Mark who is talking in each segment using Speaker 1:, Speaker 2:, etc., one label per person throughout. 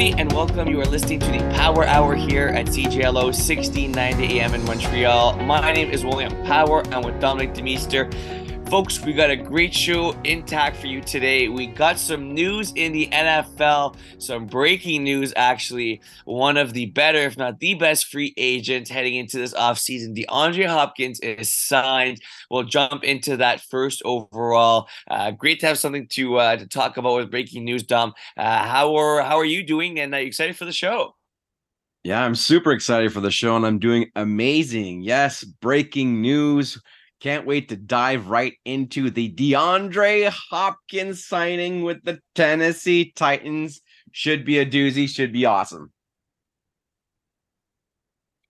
Speaker 1: everybody, and welcome. You are listening to the Power Hour here at CJLO 1690 AM in Montreal. My name is William Power. I'm with Dominic Demeester. Folks, we got a great show intact for you today. We got some news in the NFL, some breaking news, actually. One of the better, if not the best, free agents heading into this offseason. DeAndre Hopkins is signed. We'll jump into that first overall. Uh, great to have something to uh, to talk about with breaking news, Dom. Uh, how are how are you doing? And are you excited for the show?
Speaker 2: Yeah, I'm super excited for the show, and I'm doing amazing. Yes, breaking news. Can't wait to dive right into the DeAndre Hopkins signing with the Tennessee Titans. Should be a doozy, should be awesome.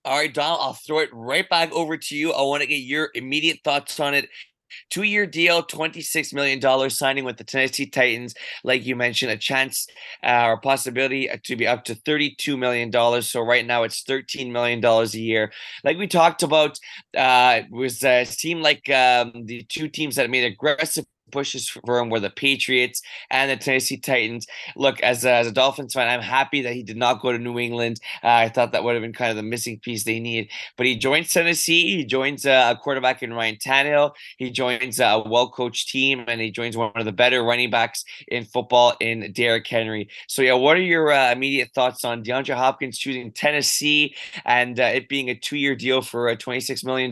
Speaker 1: All right, Don, I'll throw it right back over to you. I want to get your immediate thoughts on it. Two year deal, $26 million signing with the Tennessee Titans. Like you mentioned, a chance uh, or possibility to be up to $32 million. So right now it's $13 million a year. Like we talked about, uh, was a team like um, the two teams that made aggressive pushes for him were the Patriots and the Tennessee Titans. Look, as a, as a Dolphins fan, I'm happy that he did not go to New England. Uh, I thought that would have been kind of the missing piece they need. But he joins Tennessee. He joins uh, a quarterback in Ryan Tannehill. He joins a well coached team, and he joins one of the better running backs in football in Derrick Henry. So yeah, what are your uh, immediate thoughts on DeAndre Hopkins choosing Tennessee and uh, it being a two year deal for uh, $26 million?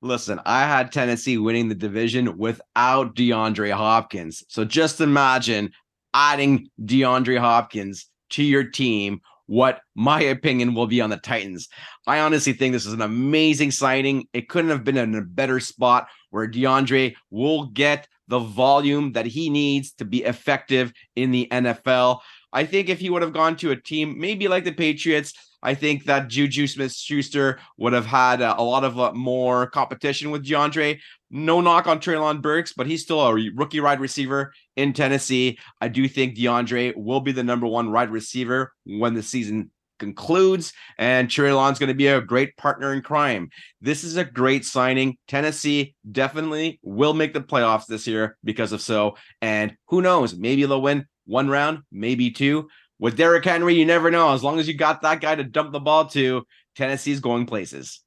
Speaker 2: Listen, I had Tennessee winning the division without DeAndre Hopkins. So just imagine adding DeAndre Hopkins to your team, what my opinion will be on the Titans. I honestly think this is an amazing signing. It couldn't have been in a better spot where DeAndre will get the volume that he needs to be effective in the NFL. I think if he would have gone to a team maybe like the Patriots, I think that Juju Smith Schuster would have had a, a lot of uh, more competition with DeAndre. No knock on Treylon Burks, but he's still a rookie wide receiver in Tennessee. I do think DeAndre will be the number one wide receiver when the season concludes, and Treylon's going to be a great partner in crime. This is a great signing. Tennessee definitely will make the playoffs this year because of so. And who knows? Maybe they'll win one round, maybe two with Derrick Henry, you never know. As long as you got that guy to dump the ball to, Tennessee's going places.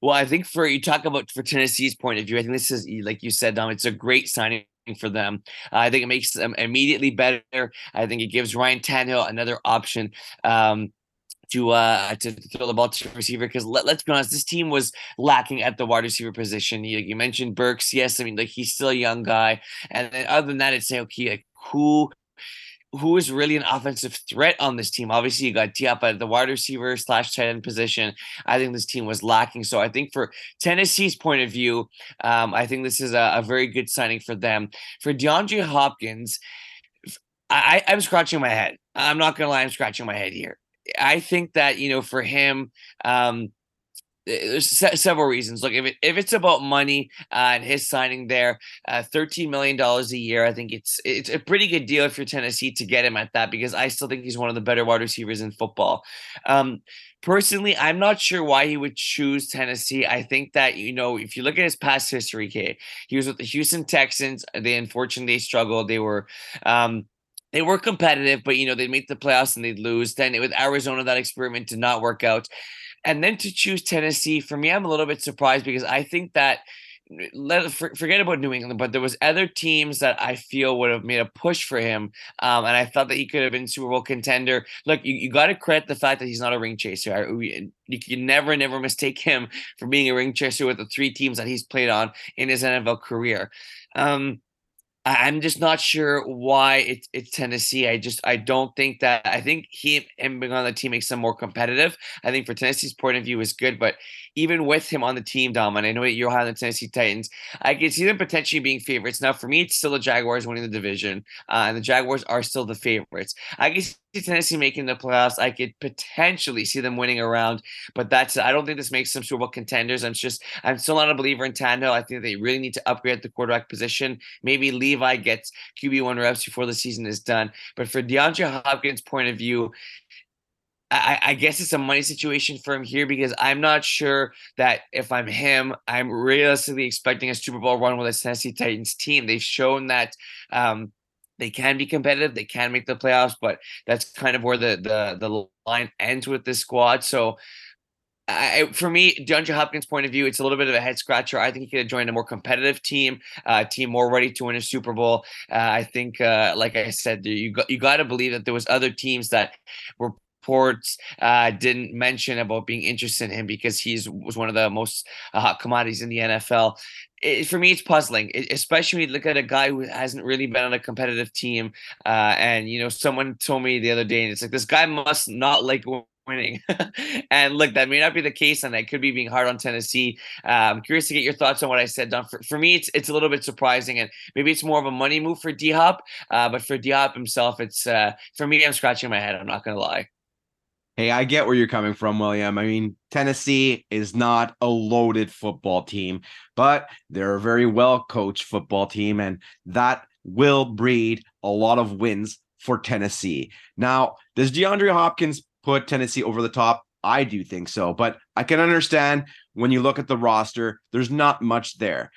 Speaker 1: Well, I think for you talk about for Tennessee's point of view, I think this is like you said, Dom. It's a great signing for them. Uh, I think it makes them immediately better. I think it gives Ryan Tannehill another option. Um, to uh to throw the ball to the receiver because let, us be honest this team was lacking at the wide receiver position you, you mentioned burks yes i mean like he's still a young guy and then other than that it's say okay like who who is really an offensive threat on this team. Obviously, you got D Hop at the wide receiver slash tight end position. I think this team was lacking. So I think for Tennessee's point of view, um, I think this is a, a, very good signing for them. For DeAndre Hopkins, I, I'm scratching my head. I'm not gonna lie, I'm scratching my head here. I think that you know for him, um, there's several reasons. Look, if it, if it's about money uh, and his signing there, uh, thirteen million dollars a year, I think it's it's a pretty good deal if you're Tennessee to get him at that because I still think he's one of the better wide receivers in football. Um, personally, I'm not sure why he would choose Tennessee. I think that you know if you look at his past history, Kay, he was with the Houston Texans. They unfortunately struggled. They were. Um, they were competitive, but you know they'd make the playoffs and they'd lose. Then with Arizona, that experiment did not work out. And then to choose Tennessee, for me, I'm a little bit surprised because I think that let forget about New England, but there was other teams that I feel would have made a push for him, um, and I thought that he could have been Super Bowl contender. Look, you, you got to credit the fact that he's not a ring chaser. You, you can never, never mistake him for being a ring chaser with the three teams that he's played on in his NFL career. Um, I'm just not sure why it's it's Tennessee. I just I don't think that I think he him being on the team makes them more competitive. I think for Tennessee's point of view is good, but even with him on the team, Dom, and I know that you're high on the Tennessee Titans, I can see them potentially being favorites. Now, for me, it's still the Jaguars winning the division, uh, and the Jaguars are still the favorites. I can see Tennessee making the playoffs. I could potentially see them winning around, but that's I don't think this makes them Super Bowl contenders. I'm just I'm still not a believer in Tannehill. I think they really need to upgrade the quarterback position. Maybe Levis gets QB one reps before the season is done. But for DeAndre Hopkins' point of view, I, I, guess it's a money situation for him here because I'm not sure that if I'm him, I'm realistically expecting a Super Bowl run with a Tennessee Titans team. They've shown that um, they can be competitive. They can make the playoffs, but that's kind of where the the the line ends with this squad. So I, for me, DeAndre Hopkins' point of view, it's a little bit of a head scratcher. I think he could have joined a more competitive team, a uh, team more ready to win a Super Bowl. Uh, I think, uh, like I said, you got you got to believe that there was other teams that were reports uh, didn't mention about being interested in him because he's was one of the most uh, hot commodities in the NFL. It, for me, it's puzzling, it, especially when you look at a guy who hasn't really been on a competitive team. Uh, and you know, someone told me the other day, and it's like this guy must not like winning. and look, that may not be the case, and that could be being hard on Tennessee. Uh, I'm curious to get your thoughts on what I said, Don. For, for me, it's it's a little bit surprising, and maybe it's more of a money move for D Hop. Uh, but for D Hop himself, it's uh, for me, I'm scratching my head. I'm not gonna lie.
Speaker 2: Hey, I get where you're coming from, William. I mean, Tennessee is not a loaded football team, but they're a very well coached football team, and that will breed a lot of wins for Tennessee. Now, does DeAndre Hopkins put Tennessee over the top? I do think so, but I can understand when you look at the roster, there's not much there.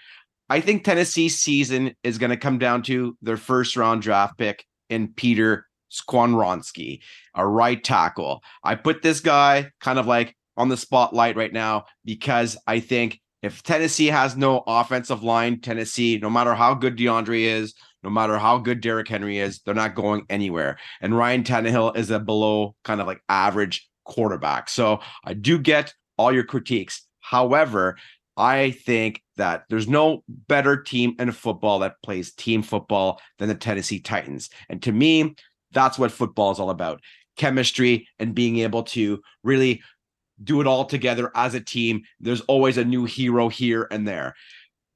Speaker 2: I think Tennessee's season is going to come down to their first round draft pick in Peter Skoronski, a right tackle. I put this guy kind of like on the spotlight right now because I think if Tennessee has no offensive line, Tennessee, no matter how good DeAndre is, no matter how good Derrick Henry is, they're not going anywhere. And Ryan Tannehill is a below kind of like average quarterback. So I do get all your critiques. However, I think that there's no better team in football that plays team football than the Tennessee Titans. And to me, that's what football is all about chemistry and being able to really do it all together as a team. There's always a new hero here and there.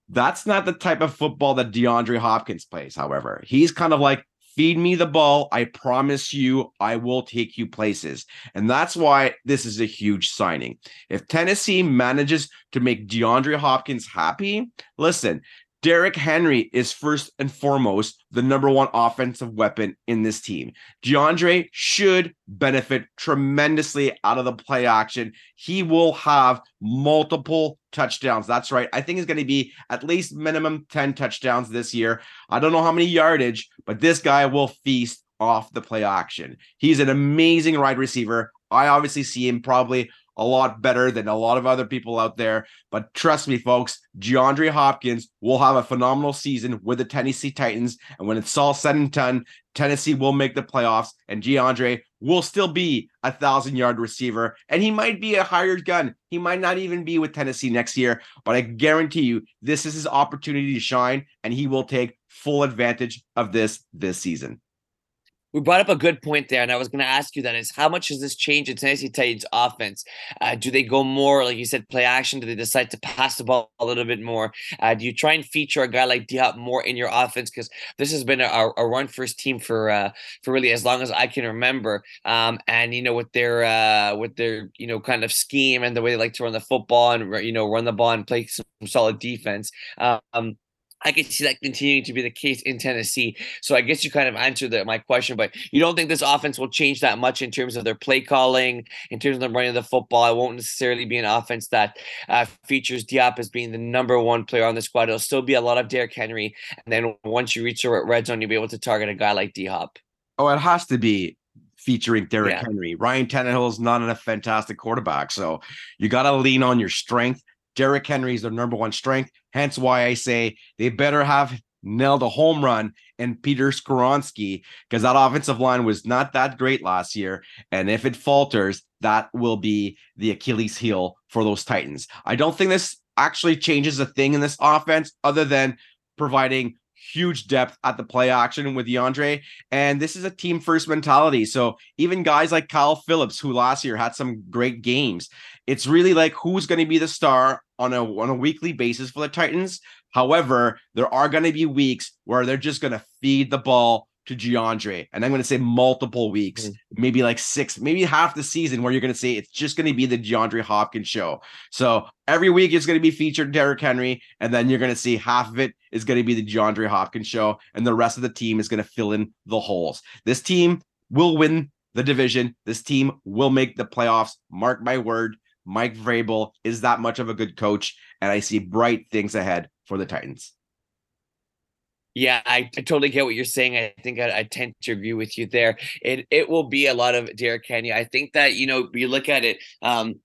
Speaker 2: That's not the type of football that DeAndre Hopkins plays, however. He's kind of like, feed me the ball. I promise you, I will take you places. And that's why this is a huge signing. If Tennessee manages to make DeAndre Hopkins happy, listen, Derrick Henry is first and foremost the number one offensive weapon in this team. DeAndre should benefit tremendously out of the play action. He will have multiple touchdowns. That's right. I think it's going to be at least minimum 10 touchdowns this year. I don't know how many yardage, but this guy will feast off the play action. He's an amazing wide receiver. I obviously see him probably a lot better than a lot of other people out there. But trust me, folks, DeAndre Hopkins will have a phenomenal season with the Tennessee Titans. And when it's all said and done, Tennessee will make the playoffs, and DeAndre will still be a thousand yard receiver. And he might be a hired gun. He might not even be with Tennessee next year, but I guarantee you, this is his opportunity to shine, and he will take full advantage of this this season
Speaker 1: we brought up a good point there, and I was going to ask you that is how much does this change in Tennessee Titans offense? Uh, do they go more, like you said, play action? Do they decide to pass the ball a little bit more? Uh, do you try and feature a guy like D Hop more in your offense? Because this has been a, a run first team for uh, for really as long as I can remember. Um, and you know, with their uh, with their you know kind of scheme and the way they like to run the football and you know run the ball and play some solid defense. Um, I can see that continuing to be the case in Tennessee. So I guess you kind of answered the, my question, but you don't think this offense will change that much in terms of their play calling, in terms of them running the football. It won't necessarily be an offense that uh, features D Hop as being the number one player on the squad. It'll still be a lot of Derrick Henry, and then once you reach the red zone, you'll be able to target a guy like D Hop.
Speaker 2: Oh, it has to be featuring Derrick yeah. Henry. Ryan Tannehill is not a fantastic quarterback, so you got to lean on your strength. Derrick Henry is their number one strength. Hence why I say they better have nailed a home run and Peter Skoronski because that offensive line was not that great last year. And if it falters, that will be the Achilles heel for those Titans. I don't think this actually changes a thing in this offense other than providing huge depth at the play action with DeAndre. And this is a team first mentality. So even guys like Kyle Philips, who last year had some great games, it's really like who's going to be the star on a on a weekly basis for the Titans. However, there are going to be weeks where they're just going to feed the ball to DeAndre. And I'm going to say multiple weeks, mm-hmm. maybe like six, maybe half the season where you're going to say it's just going to be the DeAndre Hopkins show. So every week it's going to be featured Derrick Henry. And then you're going to see half of it is going to be the DeAndre Hopkins show. And the rest of the team is going to fill in the holes. This team will win the division. This team will make the playoffs. Mark my word. Mike Vrabel is that much of a good coach. And I see bright things ahead for the Titans.
Speaker 1: Yeah, I, I, totally get what you're saying. I think I, I, tend to agree with you there. It it will be a lot of Derrick Henry. I think that you know you look at it. Um,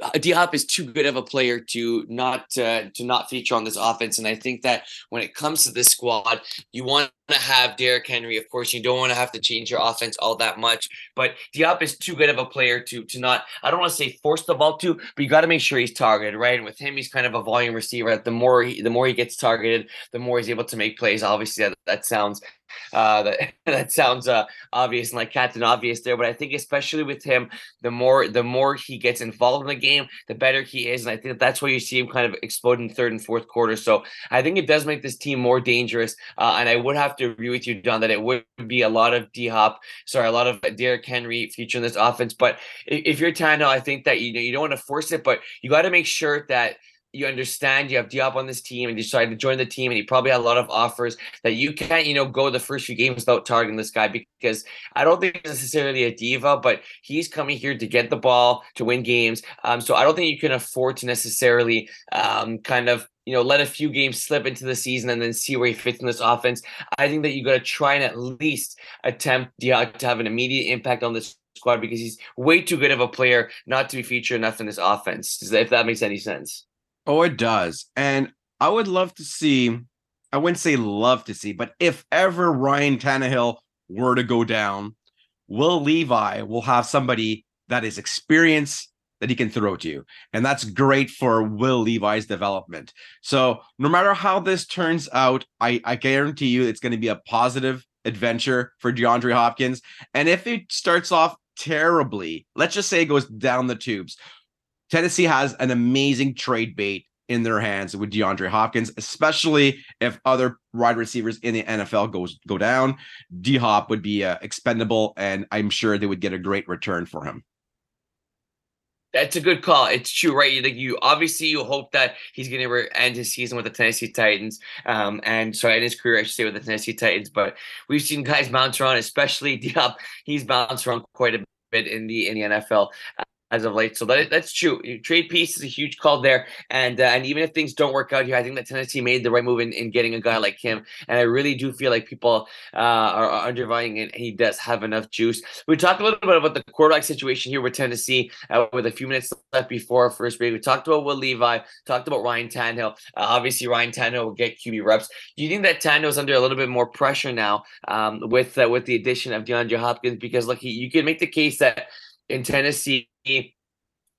Speaker 1: uh, D Hop is too good of a player to not uh, to not feature on this offense, and I think that when it comes to this squad, you want to have Derrick Henry. Of course, you don't want to have to change your offense all that much, but D Hop is too good of a player to to not. I don't want to say force the ball to, but you got to make sure he's targeted right. And with him, he's kind of a volume receiver. The more he, the more he gets targeted, the more he's able to make plays. Obviously, that, that sounds uh, that that sounds uh, obvious and like Captain Obvious there, but I think especially with him, the more the more he gets involved in the game, the better he is, and I think that's why you see him kind of explode in third and fourth quarter. So I think it does make this team more dangerous, uh, and I would have to agree with you, Don, that it would be a lot of D Hop, sorry, a lot of Derrick Henry featuring this offense. But if you're Tano, I think that you know you don't want to force it, but you got to make sure that you understand you have D Hop on this team and you decide to join the team and he probably had a lot of offers that you can't, you know, go the first few games without targeting this guy because I don't think he's necessarily a diva, but he's coming here to get the ball to win games. Um, so I don't think you can afford to necessarily um, kind of you know, let a few games slip into the season and then see where he fits in this offense. I think that you got to try and at least attempt D Hop to have an immediate impact on this squad because he's way too good of a player not to be featured enough in this offense. If that makes any sense.
Speaker 2: Oh, it does. And I would love to see, I wouldn't say love to see, but if ever Ryan Tannehill were to go down, Will Levis will have somebody that is experienced that he can throw to you. And that's great for Will Levis' development. So no matter how this turns out, I, I guarantee you it's going to be a positive adventure for DeAndre Hopkins. And if it starts off terribly, let's just say it goes down the tubes, Tennessee has an amazing trade bait in their hands with DeAndre Hopkins, especially if other wide receivers in the NFL goes go down. D Hop would be uh, expendable, and I'm sure they would get a great return for him.
Speaker 1: That's a good call. It's true, right? Like you obviously you hope that he's going to end his season with the Tennessee Titans, um, and sorry, end his career, I should say, with the Tennessee Titans. But we've seen guys bounce around, especially D Hop. He's bounced around quite a bit in the in the NFL as of late. So that, that's true. Trade piece is a huge call there, and uh, and even if things don't work out here, I think that Tennessee made the right move in, in getting a guy like him. And I really do feel like people uh, are, are undervaluing it. He does have enough juice. We talked a little bit about the quarterback situation here with Tennessee uh, with a few minutes left before first break. We talked about Will Levis, talked about Ryan Tannehill. Uh, obviously, Ryan Tannehill will get QB reps. Do you think that Tannehill is under a little bit more pressure now um, with uh, with the addition of DeAndre Hopkins? Because look, he, you can make the case that in Tennessee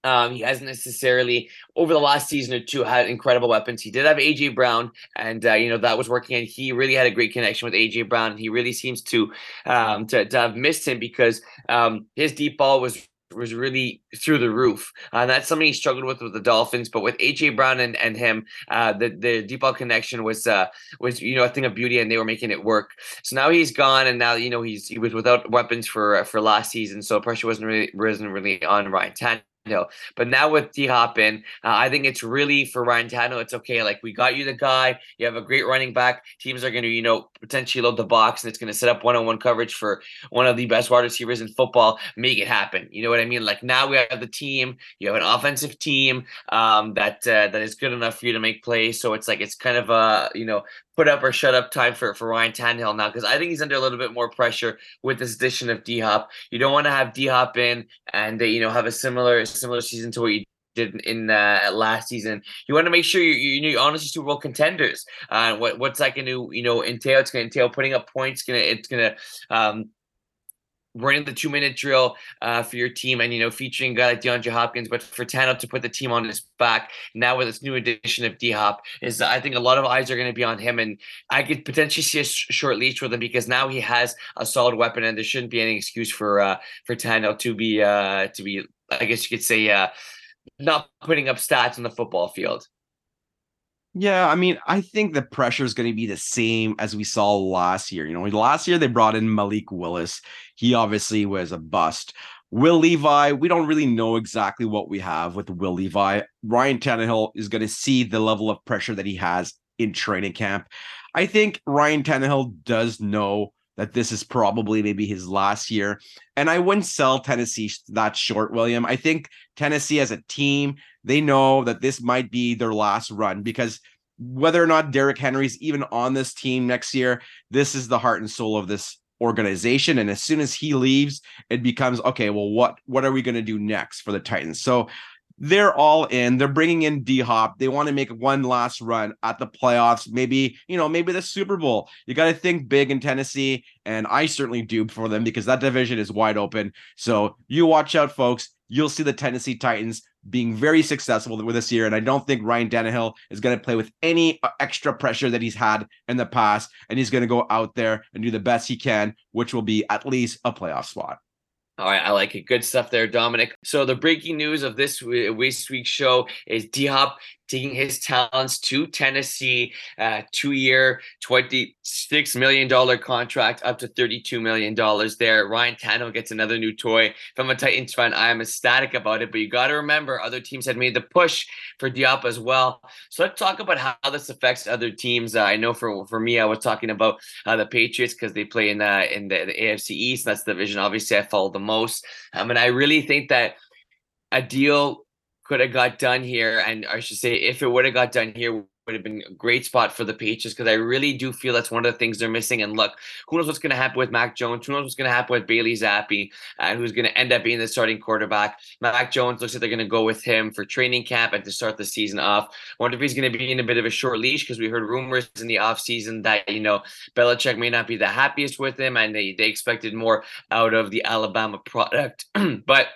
Speaker 1: um, he hasn't necessarily over the last season or two had incredible weapons. He did have AJ Brown, and uh, you know that was working. And he really had a great connection with AJ Brown. He really seems to um, to, to have missed him because um, his deep ball was was really through the roof. And uh, that's something he struggled with with the Dolphins. But with AJ Brown and, and him, uh, the the deep ball connection was uh, was you know a thing of beauty, and they were making it work. So now he's gone, and now you know he's he was without weapons for uh, for last season, so pressure wasn't really wasn't really on Ryan Tannehill. Tannehill. But now with D Hop in, uh, I think it's really for Ryan Tannehill. It's okay. Like we got you the guy. You have a great running back. Teams are going to, you know, potentially load the box, and it's going to set up one-on-one coverage for one of the best wide receivers in football. Make it happen. You know what I mean? Like now we have the team. You have an offensive team um, that uh, that is good enough for you to make plays. So it's like it's kind of a you know put up or shut up time for, for Ryan Tannehill now because I think he's under a little bit more pressure with this addition of D Hop. You don't want to have D Hop in and uh, you know have a similar similar season to what you did in uh, last season. You want to make sure you you, you honestly Super Bowl contenders. Uh, what what's that going to you know entail? It's going to entail putting up points. Gonna it's going to um, running the two minute drill uh, for your team and you know featuring a guy like DeAndre Hopkins, but for Tano to put the team on his back now with this new addition of D Hop is I think a lot of eyes are going to be on him, and I could potentially see a sh- short leash with him because now he has a solid weapon, and there shouldn't be any excuse for uh, for Tano to be uh, to be I guess you could say uh, not putting up stats on the football field.
Speaker 2: Yeah, I mean, I think the pressure is going to be the same as we saw last year. You know, last year they brought in Malik Willis. He obviously was a bust. Will Levis, we don't really know exactly what we have with Will Levis. Ryan Tannehill is going to see the level of pressure that he has in training camp. I think Ryan Tannehill does know that this is probably maybe his last year. And I wouldn't sell Tennessee that short, William. I think Tennessee as a team, they know that this might be their last run because whether or not Derrick Henry's even on this team next year, this is the heart and soul of this organization. And as soon as he leaves, it becomes okay. Well, what what are we going to do next for the Titans? So they're all in. They're bringing in D Hop. They want to make one last run at the playoffs. Maybe, you know, maybe the Super Bowl. You got to think big in Tennessee. And I certainly do for them because that division is wide open. So you watch out, folks. You'll see the Tennessee Titans being very successful with this year. And I don't think Ryan Tannehill is going to play with any uh, extra pressure that he's had in the past. And he's going to go out there and do the best he can, which will be at least a playoff spot.
Speaker 1: All right, I like it. Good stuff there, Dominic. So the breaking news of this week's week show is D Hop taking his talents to Tennessee, uh, two-year, twenty-six million dollar contract, up to thirty-two million dollars. There, Ryan Tannehill gets another new toy from a Titans fan. I am ecstatic about it, but you got to remember, other teams had made the push for D Hop as well. So let's talk about how this affects other teams. Uh, I know for for me, I was talking about uh, the Patriots because they play in the in the, the AFC East. That's the division. Obviously, I follow the most, um, and I really think that a deal could have got done here, and I should say, if it would have got done here, would have been a great spot for the Patriots because I really do feel that's one of the things they're missing. And look, who knows what's going to happen with Mac Jones? Who knows what's going to happen with Bailey Zappe and uh, who's going to end up being the starting quarterback? Mac Jones looks like they're going to go with him for training camp and to start the season off. Wonder if he's going to be in a bit of a short leash because we heard rumors in the offseason that, you know, Belichick may not be the happiest with him and they, they expected more out of the Alabama product. but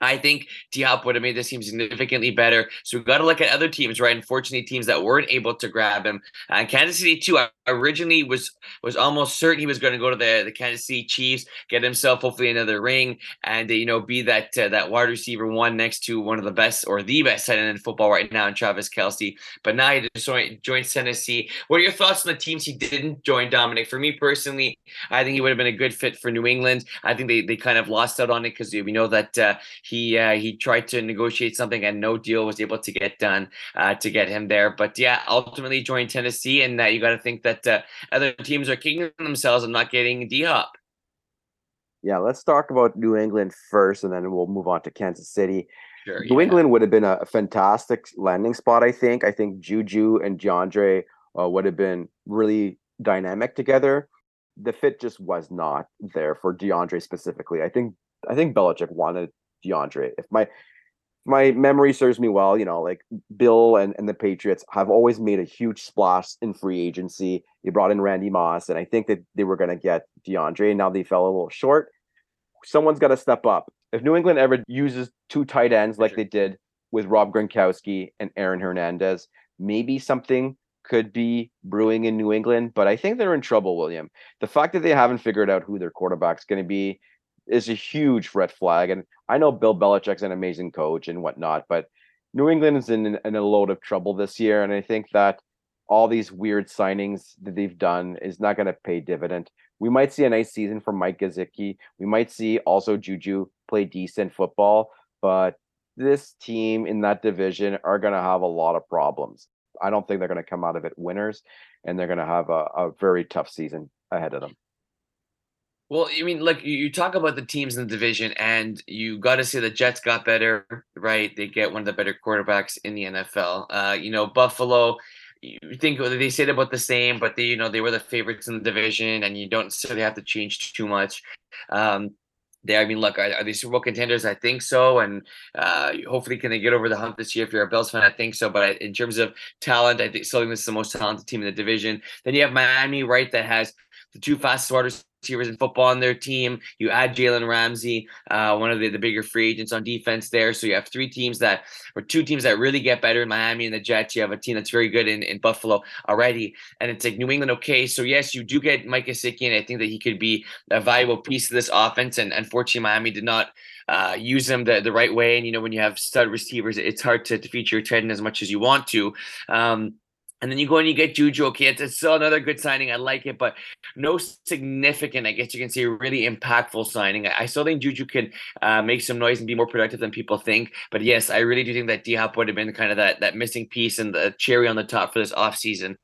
Speaker 1: I think D Hop would have made this team significantly better. So we've got to look at other teams, right? Unfortunately, teams that weren't able to grab him. Uh, Kansas City too. originally was was almost certain he was going to go to the the Kansas City Chiefs, get himself hopefully another ring, and uh, you know be that uh, that wide receiver one next to one of the best or the best tight end in football right now, in Travis Kelce. But now he just joined Tennessee. What are your thoughts on the teams he didn't join, Dominic? For me personally, I think he would have been a good fit for New England. I think they they kind of lost out on it because we know that uh, he uh, he tried to negotiate something and no deal was able to get done uh, to get him there. But yeah, ultimately joined Tennessee, and uh, you got to think that uh, other teams are kicking themselves and not getting D Hop.
Speaker 3: Yeah, let's talk about New England first, and then we'll move on to Kansas City.
Speaker 1: Sure,
Speaker 3: New yeah. England would have been a fantastic landing spot. I think. I think Juju and DeAndre uh, would have been really dynamic together. The fit just was not there for DeAndre specifically. I think I think Belichick wanted DeAndre. If my my memory serves me well, you know, like Bill and, and the Patriots have always made a huge splash in free agency. They brought in Randy Moss, and I think that they were going to get DeAndre, and now they fell a little short. Someone's got to step up. If New England ever uses two tight ends like they did with Rob Gronkowski and Aaron Hernandez, maybe something could be brewing in New England, but I think they're in trouble, William. The fact that they haven't figured out who their quarterback's going to be is a huge red flag. And I know Bill Belichick's an amazing coach and whatnot, but New England is in, in a load of trouble this year. And I think that all these weird signings that they've done is not going to pay dividend. We might see a nice season from Mike Gesicki. We might see also Juju play decent football, but this team in that division are going to have a lot of problems. I don't think they're going to come out of it winners, and they're going to have a, a very tough season ahead of them.
Speaker 1: Well, I mean, look, you talk about the teams in the division, and you got to say the Jets got better, right? They get one of the better quarterbacks in the NFL. Uh, you know, Buffalo, you think they said about the same, but they, you know, they were the favorites in the division, and you don't necessarily have to change too much. Um, they, I mean, look, are, are they Super Bowl contenders? I think so, and uh, hopefully, can they get over the hump this year? If you're a Bills fan, I think so. But in terms of talent, I think still think this is the most talented team in the division. Then you have Miami, right, that has the two fastest wide receivers in football on their team. You add Jalen Ramsey, uh, one of the, the bigger free agents on defense there. So you have three teams that, or two teams that really get better in Miami and the Jets. You have a team that's very good in, in Buffalo already. And it's like New England, okay. So yes, you do get Mike Gesicki, and I think that he could be a valuable piece of this offense. And unfortunately, Miami did not uh, use them the, the right way. And, you know, when you have stud receivers, it's hard to, to feature your as much as you want to. Um, and then you go and you get Juju. Okay, it's, still another good signing. I like it, but no significant, I guess you can say, really impactful signing. I, I still think Juju can uh, make some noise and be more productive than people think. But yes, I really do think that D Hop would have been kind of that that missing piece and the cherry on the top for this offseason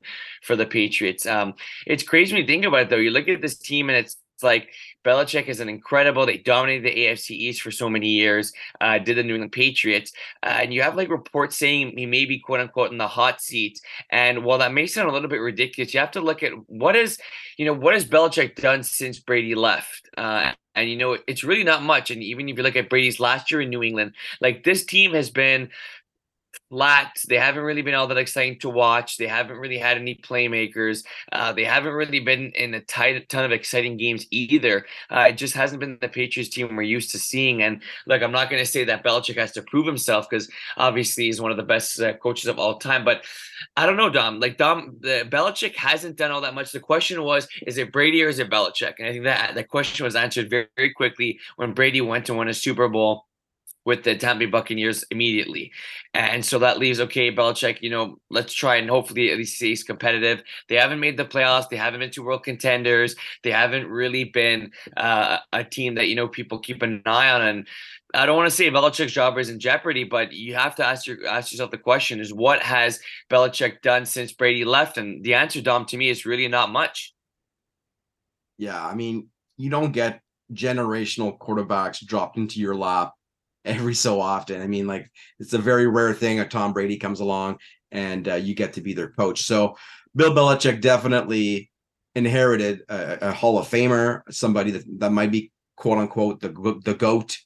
Speaker 1: for the Patriots. Um, it's crazy when you think about it, though. You look at this team and it's like Belichick is an incredible. They dominated the AFC East for so many years. Uh, did the New England Patriots, uh, and you have like reports saying he may be quote unquote in the hot seat. And while that may sound a little bit ridiculous, you have to look at what is, you know, what has Belichick done since Brady left. Uh, and you know, it's really not much. And even if you look at Brady's last year in New England, like this team has been flat. They haven't really been all that exciting to watch. They haven't really had any playmakers. Uh, they haven't really been in a tight ton of exciting games either. Uh, it just hasn't been the Patriots team we're used to seeing. And look, I'm not going to say that Belichick has to prove himself because obviously he's one of the best uh, coaches of all time. But I don't know, Dom. Like Dom, the Belichick hasn't done all that much. The question was, is it Brady or is it Belichick? And I think that that question was answered very, very quickly when Brady went to win a Super Bowl with the Tampa Bay Buccaneers immediately. And so that leaves, okay, Belichick, you know, let's try and hopefully at least stay competitive. They haven't made the playoffs. They haven't been to world contenders. They haven't really been uh, a team that, you know, people keep an eye on. And I don't want to say Belichick's job is in jeopardy, but you have to ask your ask yourself the question is what has Belichick done since Brady left? And the answer, Dom, to me is really not much.
Speaker 2: Yeah, I mean, you don't get generational quarterbacks dropped into your lap every so often. I mean, like it's a very rare thing. A Tom Brady comes along and uh, you get to be their coach. So Bill Belichick definitely inherited a, a Hall of Famer, somebody that, that might be quote unquote the the goat.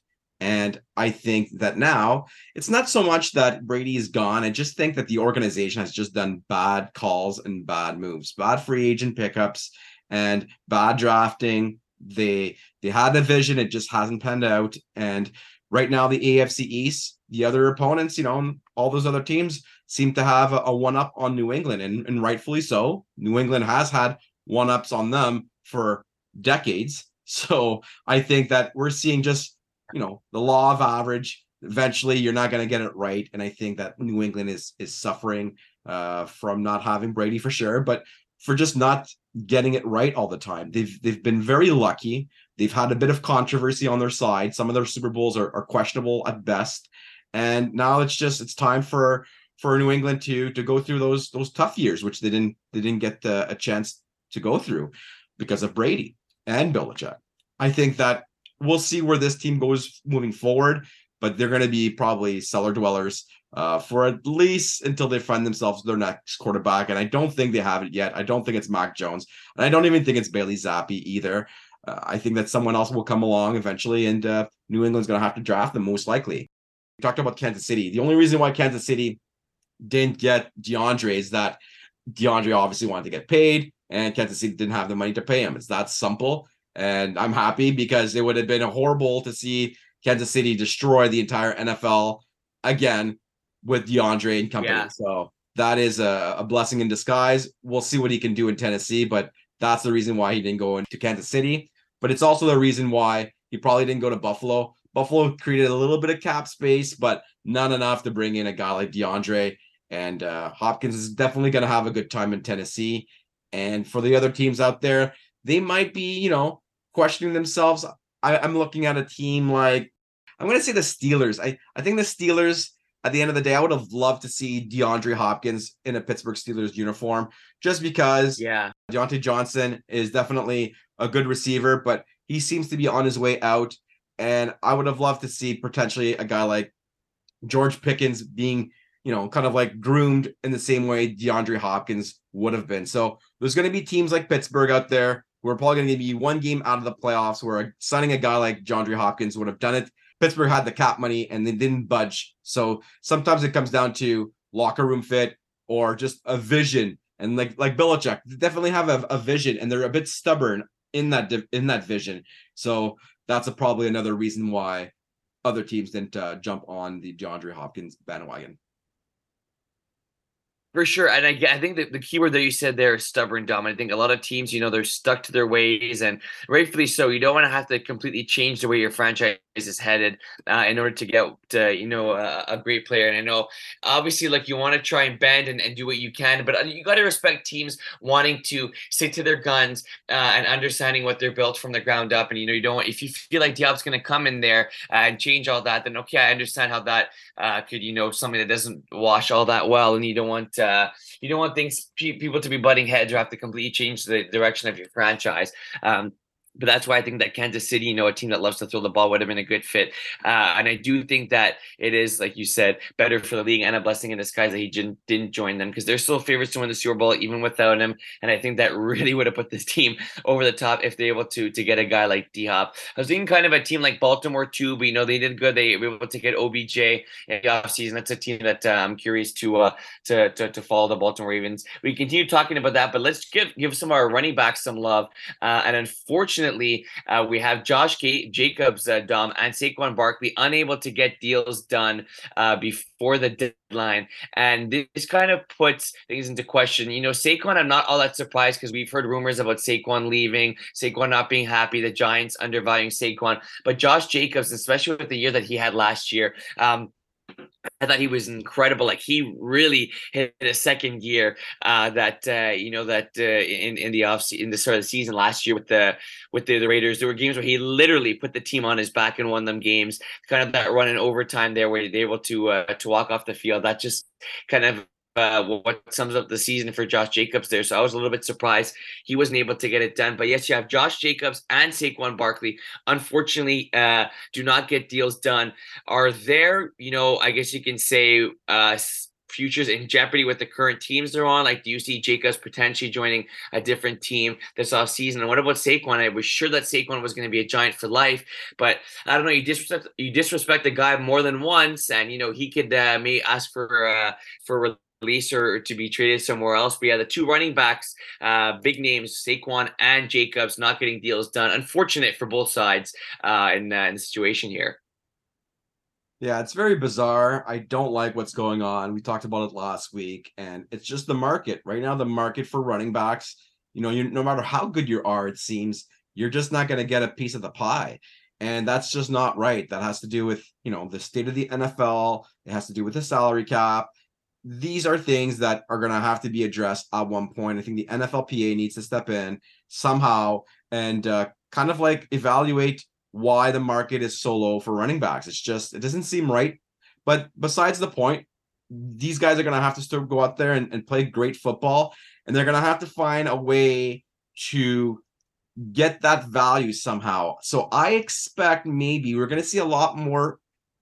Speaker 2: And I think that now it's not so much that Brady is gone. I just think that the organization has just done bad calls and bad moves, bad free agent pickups, and bad drafting. They they had a vision, it just hasn't panned out. And right now the AFC East, the other opponents, you know, all those other teams seem to have a, a one up on New England, and, and rightfully so. New England has had one ups on them for decades. So I think that we're seeing just, you know, the law of average. Eventually, you're not going to get it right, and I think that New England is is suffering uh, from not having Brady for sure, but for just not getting it right all the time. They've they've been very lucky. They've had a bit of controversy on their side. Some of their Super Bowls are, are questionable at best. And now it's just it's time for for New England to to go through those those tough years, which they didn't they didn't get the, a chance to go through because of Brady and Belichick. I think that we'll see where this team goes moving forward, but they're going to be probably cellar dwellers uh, for at least until they find themselves their next quarterback. And I don't think they have it yet. I don't think it's Mac Jones, and I don't even think it's Bailey Zappe either. Uh, I think that someone else will come along eventually, and uh, New England's going to have to draft them most likely. We talked about Kansas City. The only reason why Kansas City didn't get DeAndre is that DeAndre obviously wanted to get paid, and Kansas City didn't have the money to pay him. It's that simple. And I'm happy because it would have been horrible to see Kansas City destroy the entire NFL again with DeAndre and company. Yeah. So that is a, a, blessing in disguise. We'll see what he can do in Tennessee, but that's the reason why he didn't go into Kansas City. But it's also the reason why he probably didn't go to Buffalo. Buffalo created a little bit of cap space, but not enough to bring in a guy like DeAndre. And uh, Hopkins is definitely going to have a good time in Tennessee. And for the other teams out there, they might be, you know, questioning themselves. I, I'm looking at a team like I'm going to say the Steelers. I, I think the Steelers at the end of the day, I would have loved to see DeAndre Hopkins in a Pittsburgh Steelers uniform just because
Speaker 1: yeah,
Speaker 2: Diontae Johnson is definitely a good receiver, but he seems to be on his way out. And I would have loved to see potentially a guy like George Pickens being, you know, kind of like groomed in the same way DeAndre Hopkins would have been. So there's going to be teams like Pittsburgh out there who are probably going to be one game out of the playoffs where signing a guy like DeAndre Hopkins would have done it Pittsburgh had the cap money and they didn't budge. So sometimes it comes down to locker room fit or just a vision. And like like Belichick, they definitely have a, a vision, and they're a bit stubborn in that in that vision. So that's a, probably another reason why other teams didn't uh, jump on the DeAndre Hopkins bandwagon.
Speaker 1: For sure. And I, I think that the keyword that you said there is stubborn, Dom. I think a lot of teams, you know, they're stuck to their ways and rightfully so. You don't want to have to completely change the way your franchise is headed uh, in order to get, uh, you know, a, a, great player. And I know obviously like you want to try and bend and, and do what you can, but uh, you got to respect teams wanting to stick to their guns uh, and understanding what they're built from the ground up. And, you know, you don't, if you feel like D Hop's going to come in there and change all that, then okay, I understand how that uh, could, you know, something that doesn't wash all that well. And you don't want, uh, you don't want things people to be butting heads or have to completely change the direction of your franchise. Um, but that's why I think that Kansas City, you know, a team that loves to throw the ball, would have been a good fit. Uh, and I do think that it is, like you said, better for the league and a blessing in disguise that he didn't, didn't join them because they're still favorites to win the Super Bowl even without him. And I think that really would have put this team over the top if they're able to to get a guy like D Hop. I was thinking kind of a team like Baltimore too, but you know they did good. They were able to get OBJ in the offseason. That's a team that uh, I'm curious to, uh, to to to follow the Baltimore Ravens. We continue talking about that, but let's give give some of our running backs some love. Uh, and unfortunately unfortunately, uh, we have Josh K- Jacobs, uh, Dom, and Saquon Barkley unable to get deals done uh, before the deadline. And this kind of puts things into question. You know, Saquon, I'm not all that surprised because we've heard rumors about Saquon leaving, Saquon not being happy, the Giants undervaluing Saquon. But Josh Jacobs, especially with the year that he had last year, um, I thought he was incredible. Like he really hit a second gear. Uh, that uh, you know that uh, in in the off in the start of the season last year with the with the, the Raiders, there were games where he literally put the team on his back and won them games. Kind of that run in overtime there, where they were able to uh, to walk off the field. That just kind of uh, what sums up the season for Josh Jacobs there. So I was a little bit surprised he wasn't able to get it done. But yes, you have Josh Jacobs and Saquon Barkley. Unfortunately, uh, do not get deals done. Are there, you know, I guess you can say, uh, futures in jeopardy with the current teams they're on? Like, do you see Jacobs potentially joining a different team this offseason? And what about Saquon? I was sure that Saquon was going to be a giant for life, but I don't know. You disrespect you disrespect the guy more than once, and you know he could uh, may ask for uh, for release or to be traded somewhere else. But yeah, the two running backs, uh, big names, Saquon and Jacobs, not getting deals done. Unfortunate for both sides uh, in, uh, in the situation here.
Speaker 2: Yeah, it's very bizarre. I don't like what's going on. We talked about it last week, and it's just the market right now. The market for running backs, you know, you no matter how good you are, it seems you're just not going to get a piece of the pie, and that's just not right. That has to do with you know the state of the NFL. It has to do with the salary cap these are things that are going to have to be addressed at one point. I think the NFLPA needs to step in somehow and uh, kind of like evaluate why the market is so low for running backs. It's just it doesn't seem right. But besides the point, these guys are going to have to still go out there and, and play great football, and they're going to have to find a way to get that value somehow. So I expect maybe we're going to see a lot more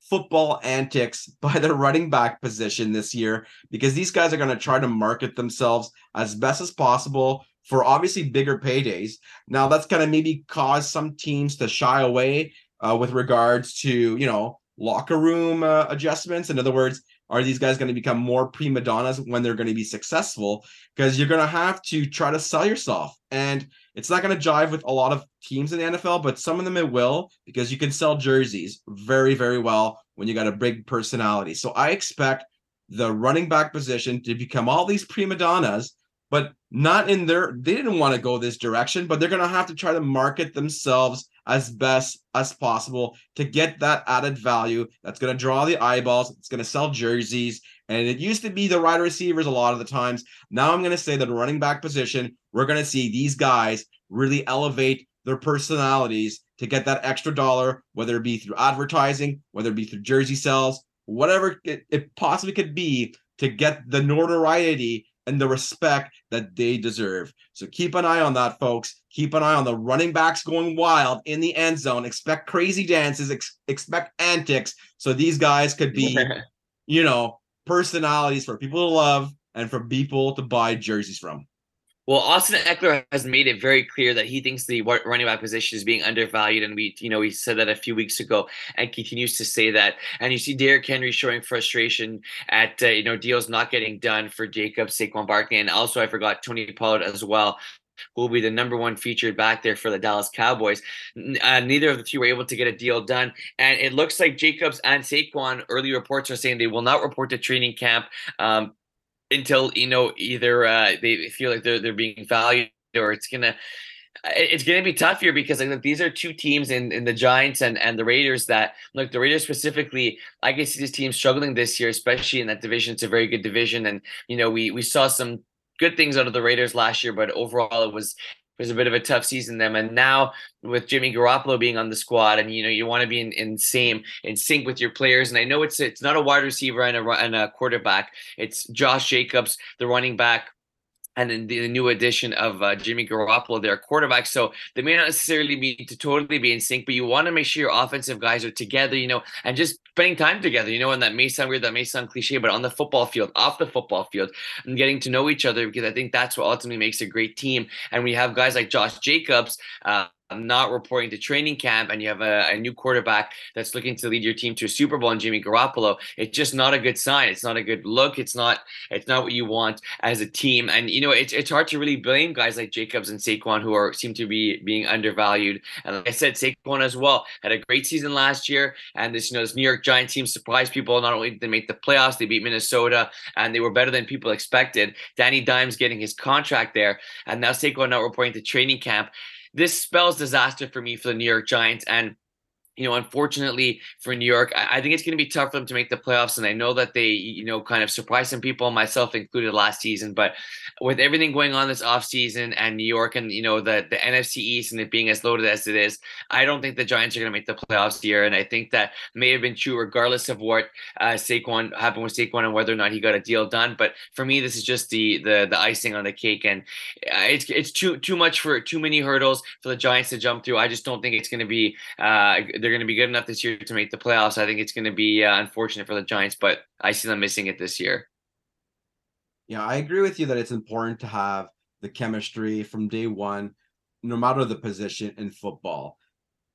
Speaker 2: football antics by the running back position this year because these guys are going to try to market themselves as best as possible for obviously bigger paydays. Now that's going to maybe cause some teams to shy away uh, with regards to, you know, locker room uh, adjustments. In other words, are these guys going to become more prima donnas when they're going to be successful? Because you're going to have to try to sell yourself. And it's not going to jive with a lot of teams in the NFL, but some of them it will because you can sell jerseys very, very well when you got a big personality. So I expect the running back position to become all these prima donnas, but not in their, they didn't want to go this direction, but they're going to have to try to market themselves as best as possible to get that added value that's going to draw the eyeballs. It's going to sell jerseys. And it used to be the wide receivers a lot of the times. Now I'm going to say that running back position, we're going to see these guys really elevate their personalities to get that extra dollar, whether it be through advertising, whether it be through jersey sales, whatever it, it possibly could be to get the notoriety and the respect that they deserve. So keep an eye on that, folks. Keep an eye on the running backs going wild in the end zone. Expect crazy dances, ex- expect antics. So these guys could be, you know, personalities for people to love and for people to buy jerseys from.
Speaker 1: Well, Austin Ekeler has made it very clear that he thinks the running back position is being undervalued, and we, you know, he said that a few weeks ago, and continues to say that. And you see Derrick Henry showing frustration at uh, you know deals not getting done for Jacob Saquon Barkley, and also I forgot Tony Pollard as well who will be the number one featured back there for the Dallas Cowboys. Uh, neither of the two were able to get a deal done. And it looks like Jacobs and Saquon, early reports are saying they will not report to training camp. Um, until you know either uh, they feel like they're they're being valued or it's gonna it's going to be tough here because like, these are two teams in, in the Giants and, and the Raiders that look the Raiders specifically. I can see this team struggling this year, especially in that division. It's a very good division, and you know we we saw some good things out of the Raiders last year, but overall it was it was a bit of a tough season them. And now with Jimmy Garoppolo being on the squad, and you know you want to be in, in same in sync with your players. And I know it's it's not a wide receiver and a and a quarterback. It's Josh Jacobs, the running back and then the new addition of uh, Jimmy Garoppolo, their quarterback. So they may not necessarily be to totally be in sync, but you want to make sure your offensive guys are together, you know, and just spending time together, you know, and that may sound weird, that may sound cliche, but on the football field, off the football field, and getting to know each other because I think that's what ultimately makes a great team. And we have guys like Josh Jacobs, uh, not reporting to training camp and you have a, a, new quarterback that's looking to lead your team to a Super Bowl and Jimmy Garoppolo, it's just not a good sign. It's not a good look. It's not it's not what you want as a team. And you know, it's it's hard to really blame guys like Jacobs and Saquon who are seem to be being undervalued. And like I said, Saquon as well had a great season last year. And this, you know, this New York Giants team surprised people. Not only did they make the playoffs, they beat Minnesota and they were better than people expected. Danny Dimes getting his contract there. And now Saquon not reporting to training camp this spells disaster for me for the New York Giants. And you know, unfortunately for New York, I, think it's going to be tough for them to make the playoffs. And I know that they, you know, kind of surprised some people, myself included, last season. But with everything going on this offseason and New York and, you know, the, the NFC East and it being as loaded as it is, I don't think the Giants are going to make the playoffs here. And I think that may have been true regardless of what uh, Saquon happened with Saquon and whether or not he got a deal done. But for me, this is just the the the icing on the cake. And uh, it's it's too too much for too many hurdles for the Giants to jump through. I just don't think it's going to be uh, they're going to be good enough this year to make the playoffs. I think it's going to be uh, unfortunate for the Giants, but I see them missing it this year.
Speaker 2: Yeah, I agree with you that it's important to have the chemistry from day one, no matter the position in football.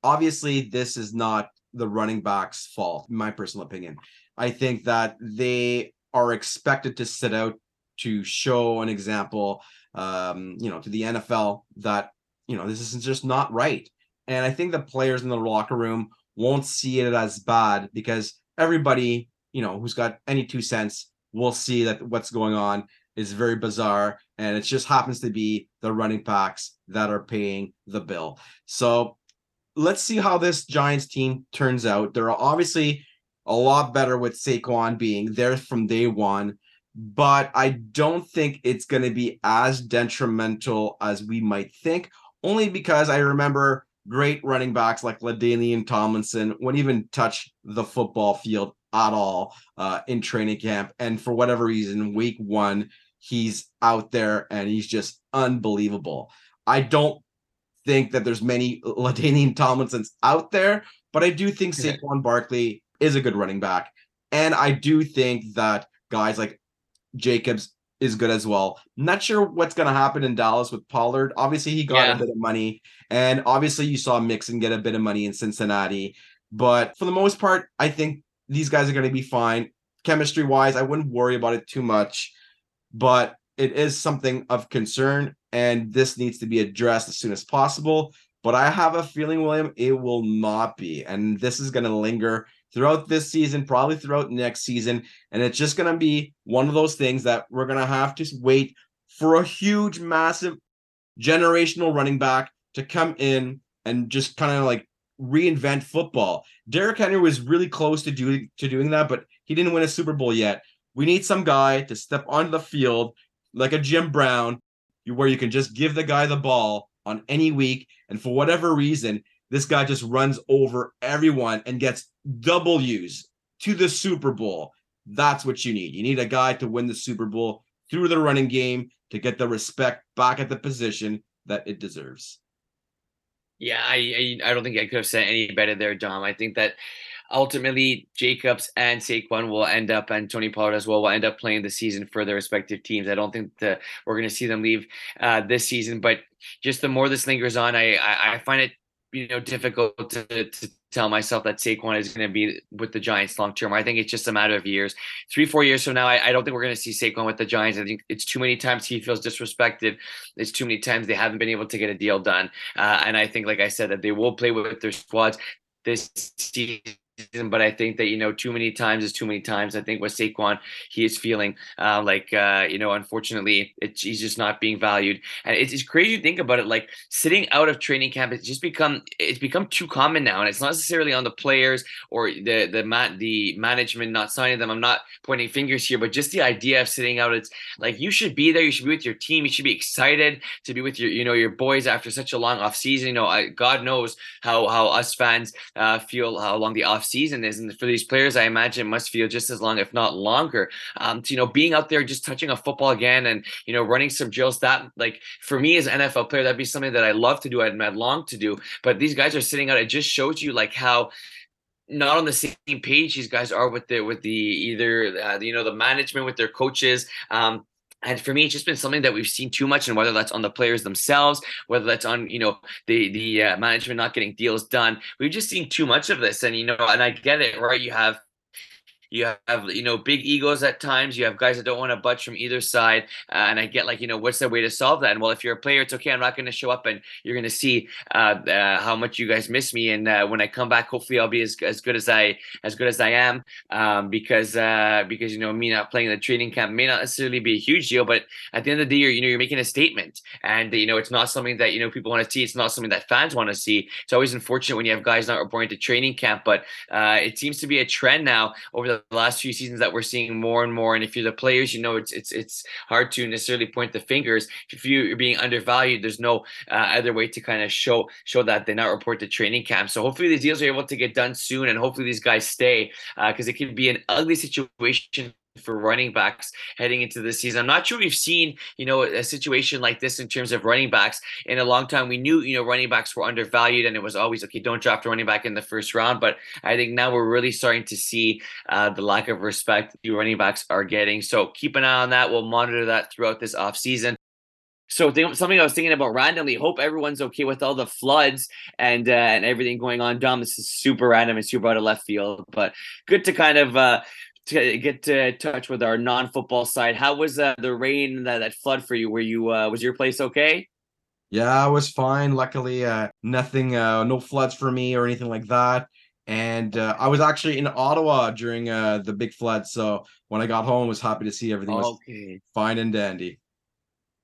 Speaker 2: Obviously, this is not the running back's fault, my personal opinion. I think that they are expected to sit out to show an example, um, you know, to the NFL that you know this is just not right. And I think the players in the locker room won't see it as bad because everybody, you know, who's got any two cents will see that what's going on is very bizarre and it just happens to be the running backs that are paying the bill. So let's see how this Giants team turns out. They're obviously a lot better with Saquon being there from day one, but I don't think it's going to be as detrimental as we might think, only because I remember great running backs like LaDainian Tomlinson wouldn't even touch the football field at all uh, in training camp. And for whatever reason, week one, he's out there and he's just unbelievable. I don't think that there's many LaDainian Tomlinsons out there, but I do think Saquon Barkley is a good running back. And I do think that guys like Jacobs is good as well. Not sure what's going to happen in Dallas with Pollard. Obviously, he got yeah. a bit of money, and obviously, you saw Mixon get a bit of money in Cincinnati. But for the most part, I think these guys are going to be fine. Chemistry wise, I wouldn't worry about it too much, but it is something of concern, and this needs to be addressed as soon as possible. But I have a feeling, William, it will not be. And this is going to linger throughout this season, probably throughout next season. And it's just going to be one of those things that we're going to have to wait for a huge, massive generational running back to come in and just kind of like reinvent football. Derrick Henry was really close to doing to doing that, but he didn't win a Super Bowl yet. We need some guy to step onto the field like a Jim Brown, where you can just give the guy the ball on any week, and for whatever reason, this guy just runs over everyone and gets W's to the Super Bowl. That's what you need. You need a guy to win the Super Bowl through the running game to get the respect back at the position that it deserves.
Speaker 1: Yeah, I I, don't think I could have said any better there, Dom. I think that ultimately Jacobs and Saquon will end up, and Tony Pollard as well, will end up playing the season for their respective teams. I don't think that we're going to see them leave uh, this season, but just the more this lingers on, I I, I find it you know difficult to, to tell myself that Saquon is going to be with the Giants long term. I think it's just a matter of years. Three, four years from now, I, I don't think we're going to see Saquon with the Giants. I think it's too many times he feels disrespected. It's too many times they haven't been able to get a deal done. Uh, and I think, like I said, that they will play with their squads this season but I think that you know too many times is too many times. I think with Saquon, he is feeling uh, like uh, you know, unfortunately, it's, he's just not being valued, and it's, it's crazy to think about it. Like sitting out of training camp, it's just become it's become too common now, and it's not necessarily on the players or the the man the management not signing them. I'm not pointing fingers here, but just the idea of sitting out. It's like you should be there. You should be with your team. You should be excited to be with your you know your boys after such a long off season. You know, I, God knows how how us fans uh, feel how long the off offseason is. And for these players, I imagine must feel just as long, if not longer. Um, to, you know, being out there, just touching a football again and, you know, running some drills that like for me as an NFL player, that'd be something that I love to do. I'd, I'd long to do. But these guys are sitting out. It just shows you like how not on the same page these guys are with the with the either uh, you know the management with their coaches um and for me, it's just been something that we've seen too much, and whether that's on the players themselves, whether that's on you know the the uh, management not getting deals done, we've just seen too much of this. And you know, and I get it, right? You have you have you know big egos at times you have guys that don't want to budge from either side uh, and i get like you know what's the way to solve that? And well if you're a player it's okay i'm not going to show up and you're going to see uh, uh, how much you guys miss me and uh, when i come back hopefully i'll be as, as good as i as good as i am um, because uh, because you know me not playing the training camp may not necessarily be a huge deal but at the end of the year you know you're making a statement and you know it's not something that you know people want to see it's not something that fans want to see. It's always unfortunate when you have guys not reporting to training camp but uh, it seems to be a trend now over the last few seasons that we're seeing more and more. And if you're the players, you know it's it's it's hard to necessarily point the fingers. If you're being undervalued, there's no uh, other way to kind of show show that they not report to training camp. So hopefully these deals are able to get done soon, and hopefully these guys stay because uh, it can be an ugly situation for running backs heading into the season. I'm not sure we've seen, you know, a situation like this in terms of running backs in a long time. We knew, you know, running backs were undervalued and it was always okay, don't draft a running back in the first round. But I think now we're really starting to see uh, the lack of respect the running backs are getting. So keep an eye on that. We'll monitor that throughout this offseason. So something I was thinking about randomly. Hope everyone's okay with all the floods and uh, and everything going on. Dom, this is super random and super out of left field, but good to kind of uh, to get to touch with our non-football side. How was uh, the rain that, that flood for you? Were you uh, was your place okay?
Speaker 2: Yeah, I was fine. Luckily, uh, nothing, uh, no floods for me or anything like that. And uh, I was actually in Ottawa during uh, the big flood, so when I got home, I was happy to see everything was okay. fine and dandy.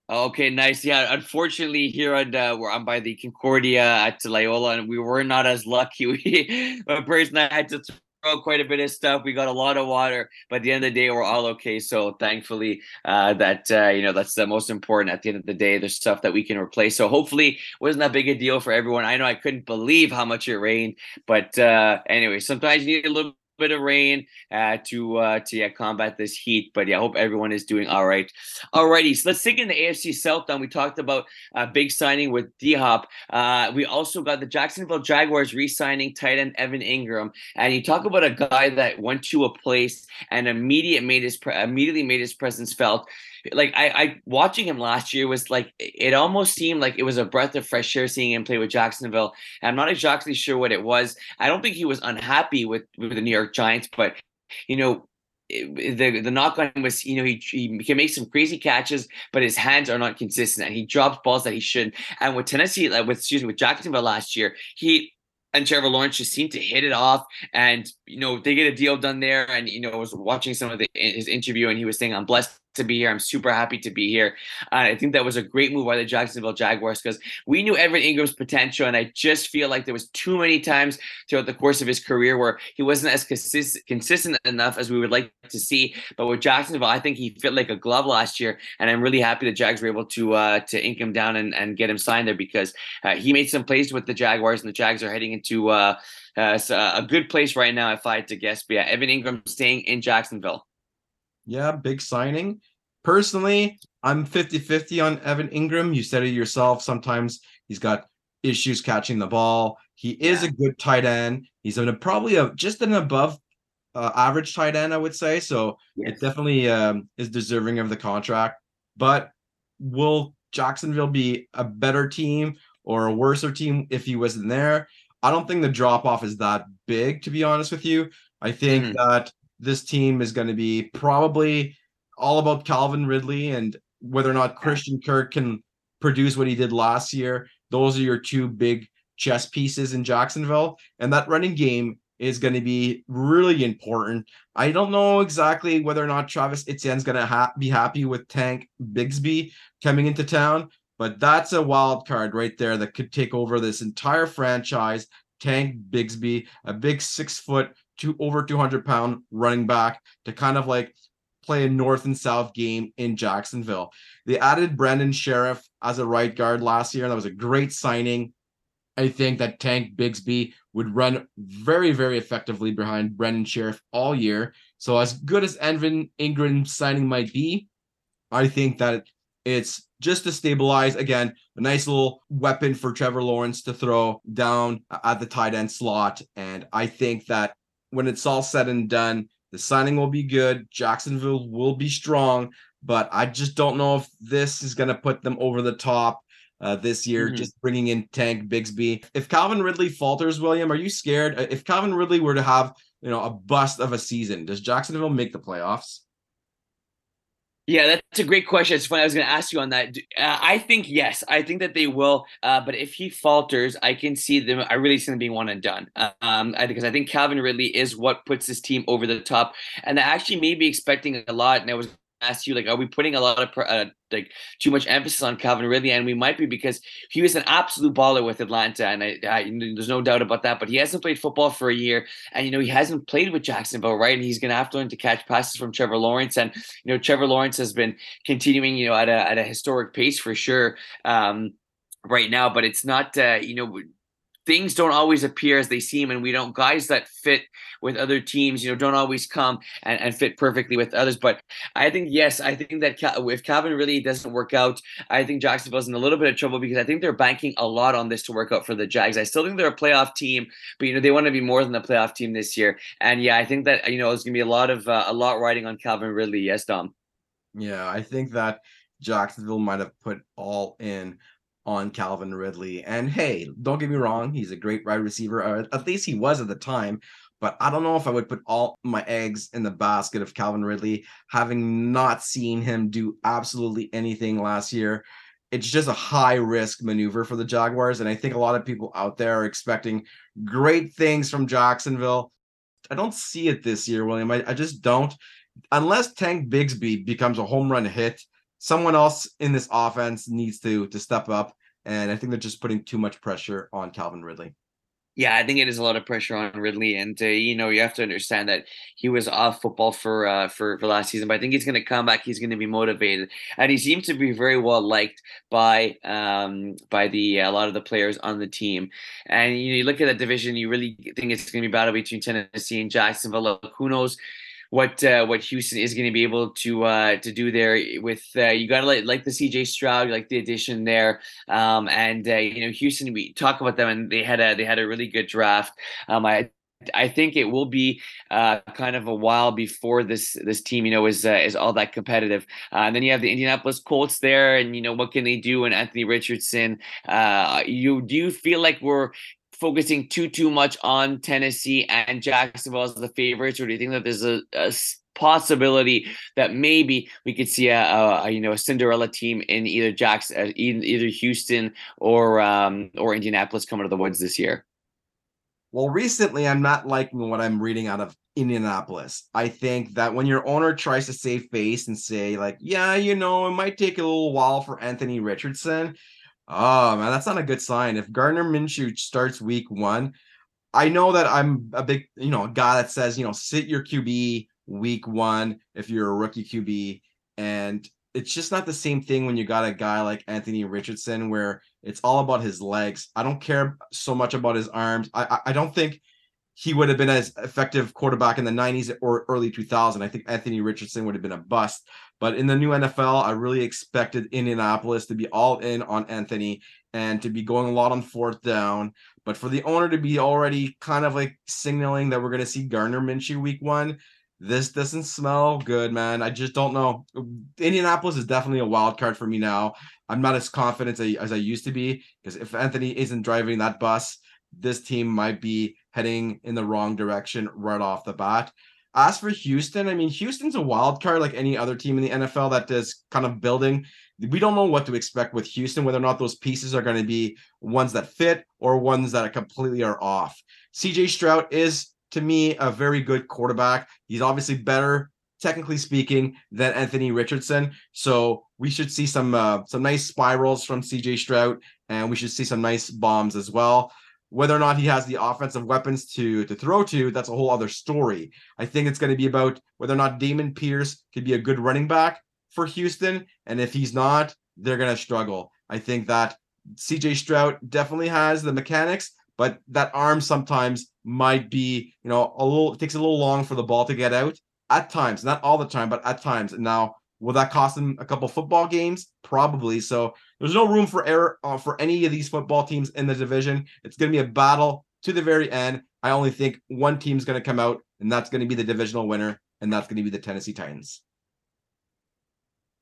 Speaker 1: Okay, nice. Yeah, unfortunately, here at uh, where I'm by the Concordia at Loyola, and we were not as lucky. We, my person I had to quite a bit of stuff. We got a lot of water, but at the end of the day, we're all okay. So thankfully, uh, that uh, you know that's the most important. At the end of the day, there's stuff that we can replace. So hopefully, wasn't that big a deal for everyone. I know I couldn't believe how much it rained, but uh, anyway, sometimes you need a little bit of rain uh, to uh, to yeah, combat this heat. But yeah, I hope everyone is doing all right. Alrighty, so let's take in the AFC South. Then we talked about a uh, big signing with D Hop. Uh, we also got the Jacksonville Jaguars re-signing tight end Evan Engram. and you talk about a guy that went to a place and immediate made his pre- immediately made his presence felt like I, I watching him last year was like it almost seemed like it was a breath of fresh air seeing him play with Jacksonville. I'm not exactly sure what it was. I don't think he was unhappy with with the New York Giants, but you know the the knock on him was you know he he can make some crazy catches, but his hands are not consistent, and he drops balls that he shouldn't. And with Tennessee, like with excuse me, with Jacksonville last year, he and Trevor Lawrence just seemed to hit it off, and you know they get a deal done there. And you know I was watching some of the, his interview, and he was saying, "I'm blessed to be here. I'm super happy to be here. Uh, I think that was a great move by the Jacksonville Jaguars because we knew Evan Engram's potential, and I just feel like there was too many times throughout the course of his career where he wasn't as consist- consistent enough as we would like to see. But with Jacksonville, I think he fit like a glove last year, and I'm really happy the Jags were able to uh, to ink him down and, and get him signed there because uh, he made some plays with the Jaguars, and the Jags are heading into uh, uh, a good place right now. If I had to guess, but yeah, Evan Engram staying in Jacksonville.
Speaker 2: Yeah, big signing. Personally, I'm 50 50 on Evan Engram. You said it yourself. Sometimes he's got issues catching the ball. He is yeah. a good tight end. He's a, probably a just an above uh, average tight end, I would say. So yes. it definitely um, is deserving of the contract. But will Jacksonville be a better team or a worser team if he wasn't there? I don't think the drop off is that big, to be honest with you. I think mm. that this team is going to be probably all about Calvin Ridley and whether or not Christian Kirk can produce what he did last year. Those are your two big chess pieces in Jacksonville. And that running game is going to be really important. I don't know exactly whether or not Travis Etienne's going to ha- be happy with Tank Bigsby coming into town, but that's a wild card right there that could take over this entire franchise. Tank Bigsby, a big six foot, two over 200 pound running back to kind of like play a north and south game in Jacksonville. They added Brandon Scherff as a right guard last year, and that was a great signing. I think that Tank Bigsby would run very, very effectively behind Brandon Scherff all year. So as good as Evan Engram signing might be, I think that it's just to stabilize again a nice little weapon for Trevor Lawrence to throw down at the tight end slot. And I think that when it's all said and done, the signing will be good. Jacksonville will be strong, but I just don't know if this is going to put them over the top uh, this year, mm-hmm. just bringing in Tank Bigsby. If Calvin Ridley falters, William, are you scared? Uh, if Calvin Ridley were to have, you know, a bust of a season, does Jacksonville make the playoffs?
Speaker 1: Yeah, that's a great question. It's funny. I was going to ask you on that. Uh, I think yes. I think that they will. Uh, but if he falters, I can see them. I really see them being one and done. Um, I, because I think Calvin Ridley is what puts this team over the top, and I actually may be expecting a lot. And I was ask you like are we putting a lot of uh, like too much emphasis on Calvin Ridley? And we might be because he was an absolute baller with Atlanta and I, I, there's no doubt about that but he hasn't played football for a year and you know he hasn't played with Jacksonville right? And he's going to have to learn to catch passes from Trevor Lawrence and you know Trevor Lawrence has been continuing you know at a at a historic pace for sure um right now but it's not uh, you know things don't always appear as they seem and we don't guys that fit with other teams you know don't always come and, and fit perfectly with others. But i think yes i think that if calvin ridley doesn't work out i think jacksonville's in a little bit of trouble because i think they're banking a lot on this to work out for the jags. I still think they're a playoff team but you know they want to be more than a playoff team this year. And yeah i think that you know it's going to be a lot of uh, a lot riding on calvin ridley yes dom?
Speaker 2: Yeah i think that jacksonville might have put all in on Calvin Ridley. And hey, don't get me wrong, he's a great wide receiver, or at least he was at the time. But I don't know if I would put all my eggs in the basket of Calvin Ridley, having not seen him do absolutely anything last year. It's just a high risk maneuver for the Jaguars. And I think a lot of people out there are expecting great things from Jacksonville. I don't see it this year, William. I, I just don't. Unless Tank Bigsby becomes a home run hit, someone else in this offense needs to to step up. And I think they're just putting too much pressure on Calvin Ridley.
Speaker 1: Yeah, I think it is a lot of pressure on Ridley, and uh, you know you have to understand that he was off football for uh, for for last season, but I think he's going to come back. He's going to be motivated, and he seems to be very well liked by um by the a lot of the players on the team. And you know you look at that division, you really think it's going to be battle between Tennessee and Jacksonville. Who knows? What uh, what Houston is going to be able to uh, to do there with uh, you got to like like the CJ Stroud like the addition there um, and uh, you know Houston we talk about them and they had a they had a really good draft um, I I think it will be uh, kind of a while before this this team, you know, is uh, is all that competitive. Uh, and then you have the Indianapolis Colts there, and you know what can they do? And Anthony Richardson, uh, you do you feel like we're focusing too too much on Tennessee and Jacksonville as the favorites, or do you think that there's a, a possibility that maybe we could see a, a, you know a Cinderella team in either Jackson, uh, either Houston or um, or Indianapolis coming to the woods this year?
Speaker 2: Well, recently I'm not liking what I'm reading out of Indianapolis. I think that when your owner tries to save face and say like, yeah, you know, it might take a little while for Anthony Richardson, Oh man, that's not a good sign. If Gardner Minshew starts week one, I know that I'm a big, you know, a guy that says, you know, sit your QB week one if you're a rookie QB. And it's just not the same thing when you got a guy like Anthony Richardson where it's all about his legs. I don't care so much about his arms. I I, I don't think he would have been as effective quarterback in the 90s or early 2000. I think Anthony Richardson would have been a bust. But in the new NFL, I really expected Indianapolis to be all in on Anthony and to be going a lot on fourth down. But for the owner to be already kind of like signaling that we're going to see Gardner Minshew week one, this doesn't smell good, man. I just don't know. Indianapolis is definitely a wild card for me now. I'm not as confident as I, as I used to be because if Anthony isn't driving that bus, this team might be heading in the wrong direction right off the bat. As for Houston, I mean, Houston's a wild card like any other team in the NFL that is kind of building. We don't know what to expect with Houston, whether or not those pieces are going to be ones that fit or ones that completely are off. CJ Stroud is, to me, a very good quarterback. He's obviously better, technically speaking, than Anthony Richardson. So we should see some uh, some nice spirals from CJ Stroud, and we should see some nice bombs as well. Whether or not he has the offensive weapons to to throw to, that's a whole other story. I think it's going to be about whether or not Dameon Pierce could be a good running back for Houston, and if he's not, they're going to struggle. I think that CJ Stroud definitely has the mechanics, but that arm sometimes might be, you know, a little takes a little long for the ball to get out at times, not all the time, but at times. And Now, will that cost them a couple football games? Probably. So there's no room for error uh, for any of these football teams in the division. It's going to be a battle to the very end. I only think one team's going to come out, and that's going to be the divisional winner, and that's going to be the Tennessee Titans.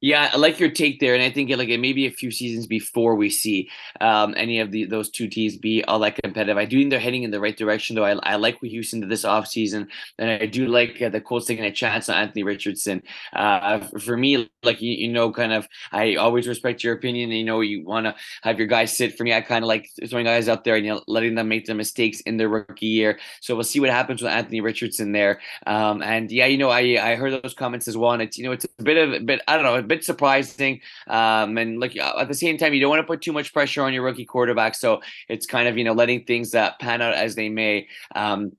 Speaker 1: Yeah, I like your take there, and I think like maybe a few seasons before we see um, any of the those two teams be all that competitive. I do think they're heading in the right direction, though. I, I like what Houston did this offseason, and I do like uh, the Colts taking a chance on Anthony Richardson. Uh, for me, like you, you know, kind of, I always respect your opinion. You know, you want to have your guys sit. For me, I kind of like throwing guys out there and you know letting them make the mistakes in their rookie year. So we'll see what happens with Anthony Richardson there. Um, and yeah, you know, I I heard those comments as well, and it's you know it's a bit of a bit I don't know bit surprising. Um, and like uh, at the same time, you don't want to put too much pressure on your rookie quarterback. So it's kind of you know letting things uh, pan out as they may. Um,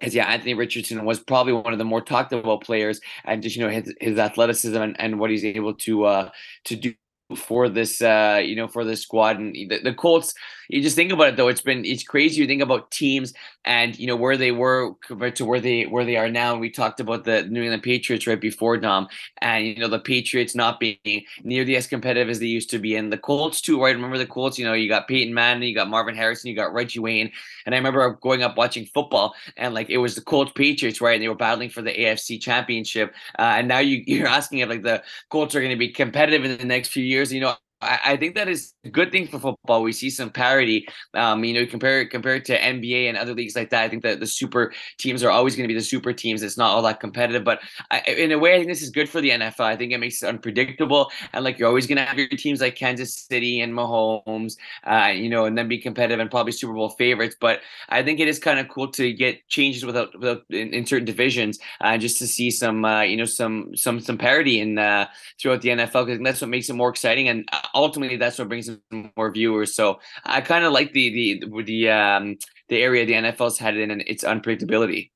Speaker 1: because yeah, Anthony Richardson was probably one of the more talked about players, and just you know his his athleticism and, and what he's able to uh to do for this uh you know for this squad and the, the colts you just think about it though it's been it's crazy you think about teams and you know where they were compared to where they where they are now. And we talked about the new england patriots right before dom and you know the patriots not being nearly as competitive as they used to be and the colts too right? Remember the colts? You know you got peyton manning you got marvin harrison you got reggie wayne and i remember growing up watching football and like it was the colts patriots right? And they were battling for the afc championship uh, and now you, you're asking if like the colts are going to be competitive in the next few years you know I, think that is a good thing for football. We see some parity. Um, you know, compare compared to NBA and other leagues like that. I think that the super teams are always going to be the super teams. It's not all that competitive, but I, in a way, I think this is good for the NFL. I think it makes it unpredictable, and like you're always going to have your teams like Kansas City and Mahomes, uh, you know, and then be competitive and probably Super Bowl favorites. But I think it is kind of cool to get changes without, without in, in certain divisions, uh, just to see some, uh, you know, some some some parity in uh, throughout the NFL because that's what makes it more exciting and uh, ultimately that's what brings in more viewers. So I kind of like the the the um the area the NFL's headed in and its unpredictability.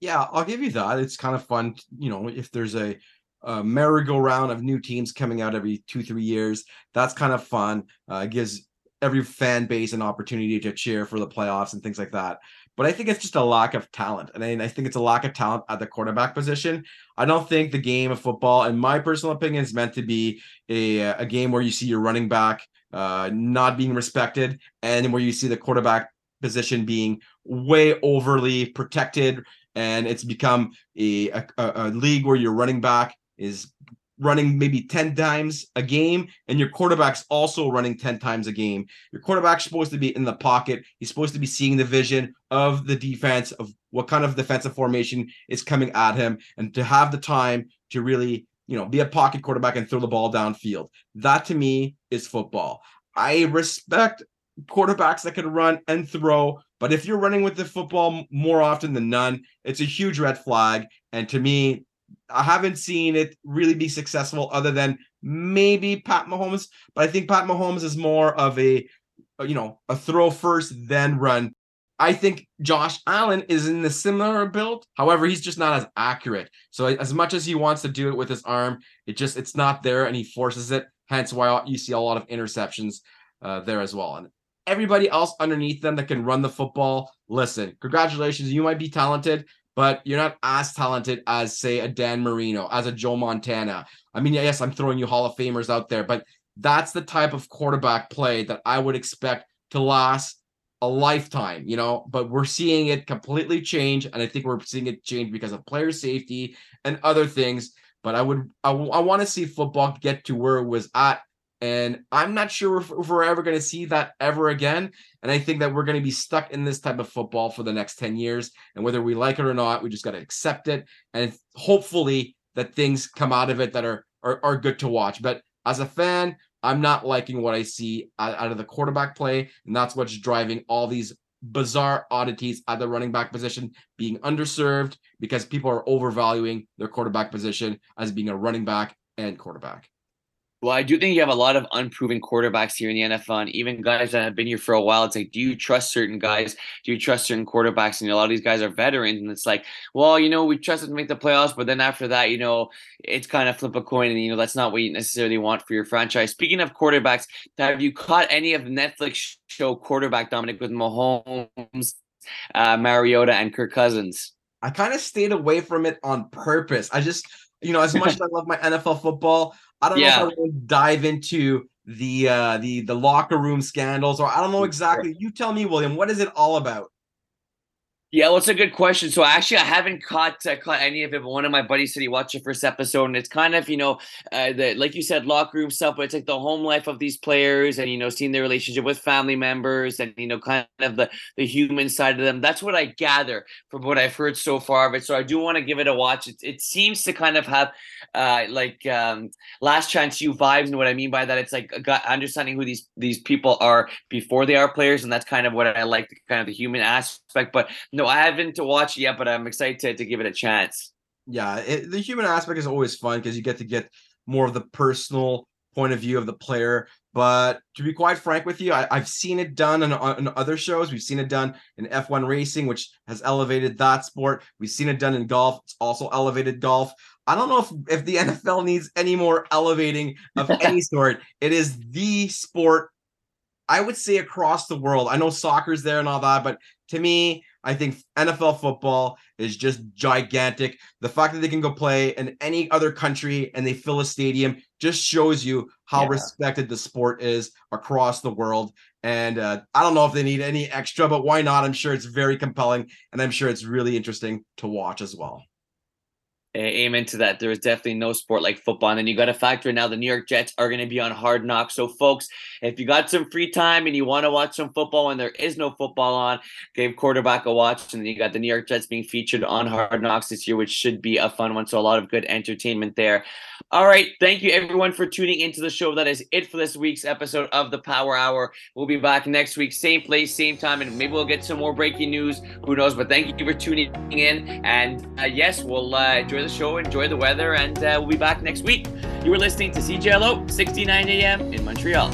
Speaker 2: Yeah, I'll give you that. It's kind of fun, you know, if there's a, a merry-go-round of new teams coming out every two three years. That's kind of fun. Uh, gives every fan base an opportunity to cheer for the playoffs and things like that. But I think it's just a lack of talent. And I, think it's a lack of talent at the quarterback position. I don't think the game of football, in my personal opinion, is meant to be a, a game where you see your running back uh, not being respected and where you see the quarterback position being way overly protected. And it's become a, a, a league where your running back is running maybe 10 times a game and your quarterback's also running 10 times a game. Your quarterback's supposed to be in the pocket. He's supposed to be seeing the vision of the defense of what kind of defensive formation is coming at him and to have the time to really, you know, be a pocket quarterback and throw the ball downfield. That to me is football. I respect quarterbacks that can run and throw, but if you're running with the football more often than none, it's a huge red flag. And to me, I haven't seen it really be successful other than maybe Pat Mahomes, but I think Pat Mahomes is more of a you know, a throw first then run. I think Josh Allen is in the similar build. However, he's just not as accurate. So as much as he wants to do it with his arm, it just it's not there and he forces it. Hence why you see a lot of interceptions uh, there as well. And everybody else underneath them that can run the football, listen, congratulations, you might be talented, but you're not as talented as, say, a Dan Marino, as a Joe Montana. I mean, yes, I'm throwing you Hall of Famers out there, but that's the type of quarterback play that I would expect to last a lifetime, you know. But we're seeing it completely change, and I think we're seeing it change because of player safety and other things. But I would, I, I want to see football get to where it was at and I'm not sure if, if we're ever going to see that ever again. And I think that we're going to be stuck in this type of football for the next 10 years. And whether we like it or not, we just got to accept it. And hopefully that things come out of it that are, are, are good to watch. But as a fan, I'm not liking what I see out, out of the quarterback play. And that's what's driving all these bizarre oddities at the running back position being underserved because people are overvaluing their quarterback position as being a running back and quarterback.
Speaker 1: Well, I do think you have a lot of unproven quarterbacks here in the NFL, and even guys that have been here for a while. It's like, do you trust certain guys? Do you trust certain quarterbacks? And a lot of these guys are veterans, and it's like, well, you know, we trust them to make the playoffs, but then after that, you know, it's kind of flip a coin, and you know, that's not what you necessarily want for your franchise. Speaking of quarterbacks, have you caught any of the Netflix show quarterback Dominic with Mahomes, uh, Mariota, and Kirk Cousins?
Speaker 2: I kind of stayed away from it on purpose. I just, you know, as much as I love my NFL football, I don't yeah. know if I want to dive into the uh the the locker room scandals or I don't know exactly. You tell me, William, what is it all about?
Speaker 1: Yeah, well, it's a good question. So actually, I haven't caught uh, caught any of it, but one of my buddies said he watched the first episode, and it's kind of you know, uh, the like you said, locker room stuff, but it's like the home life of these players, and you know, seeing their relationship with family members, and you know, kind of the the human side of them. That's what I gather from what I've heard so far of it. So I do want to give it a watch. It, it seems to kind of have uh, like um, last chance U vibes, and what I mean by that, it's like understanding who these these people are before they are players, and that's kind of what I like, kind of the human aspect. But no I haven't to watch yet, but I'm excited to, to give it a chance.
Speaker 2: Yeah, it, the human aspect is always fun because you get to get more of the personal point of view of the player. But to be quite frank with you, I, have seen it done on, uh, in, other shows. We've seen it done in F1 racing, which has elevated that sport. We've seen it done in golf. It's also elevated golf. I don't know if, if the NFL needs any more elevating of any sort. It is the sport, I would say, across the world. I know soccer's there and all that, but to me, I think NFL football is just gigantic. The fact that they can go play in any other country and they fill a stadium just shows you how yeah. respected the sport is across the world. And uh, I don't know if they need any extra, but why not? I'm sure it's very compelling and I'm sure it's really interesting to watch as well
Speaker 1: amen to that. There is definitely no sport like football. And then you got to factor in now the New York Jets are going to be on hard knocks. So, folks, if you got some free time and you want to watch some football and there is no football on, give quarterback a watch. And then you got the New York Jets being featured on hard knocks this year, which should be a fun one. So, a lot of good entertainment there. All right. Thank you, everyone, for tuning into the show. That is it for this week's episode of the Power Hour. We'll be back next week, same place, same time, and maybe we'll get some more breaking news. Who knows? But thank you for tuning in. And uh, yes, we'll uh, enjoy the show, enjoy the weather, and uh, we'll be back next week. You were listening to CJLO 69 AM in Montreal.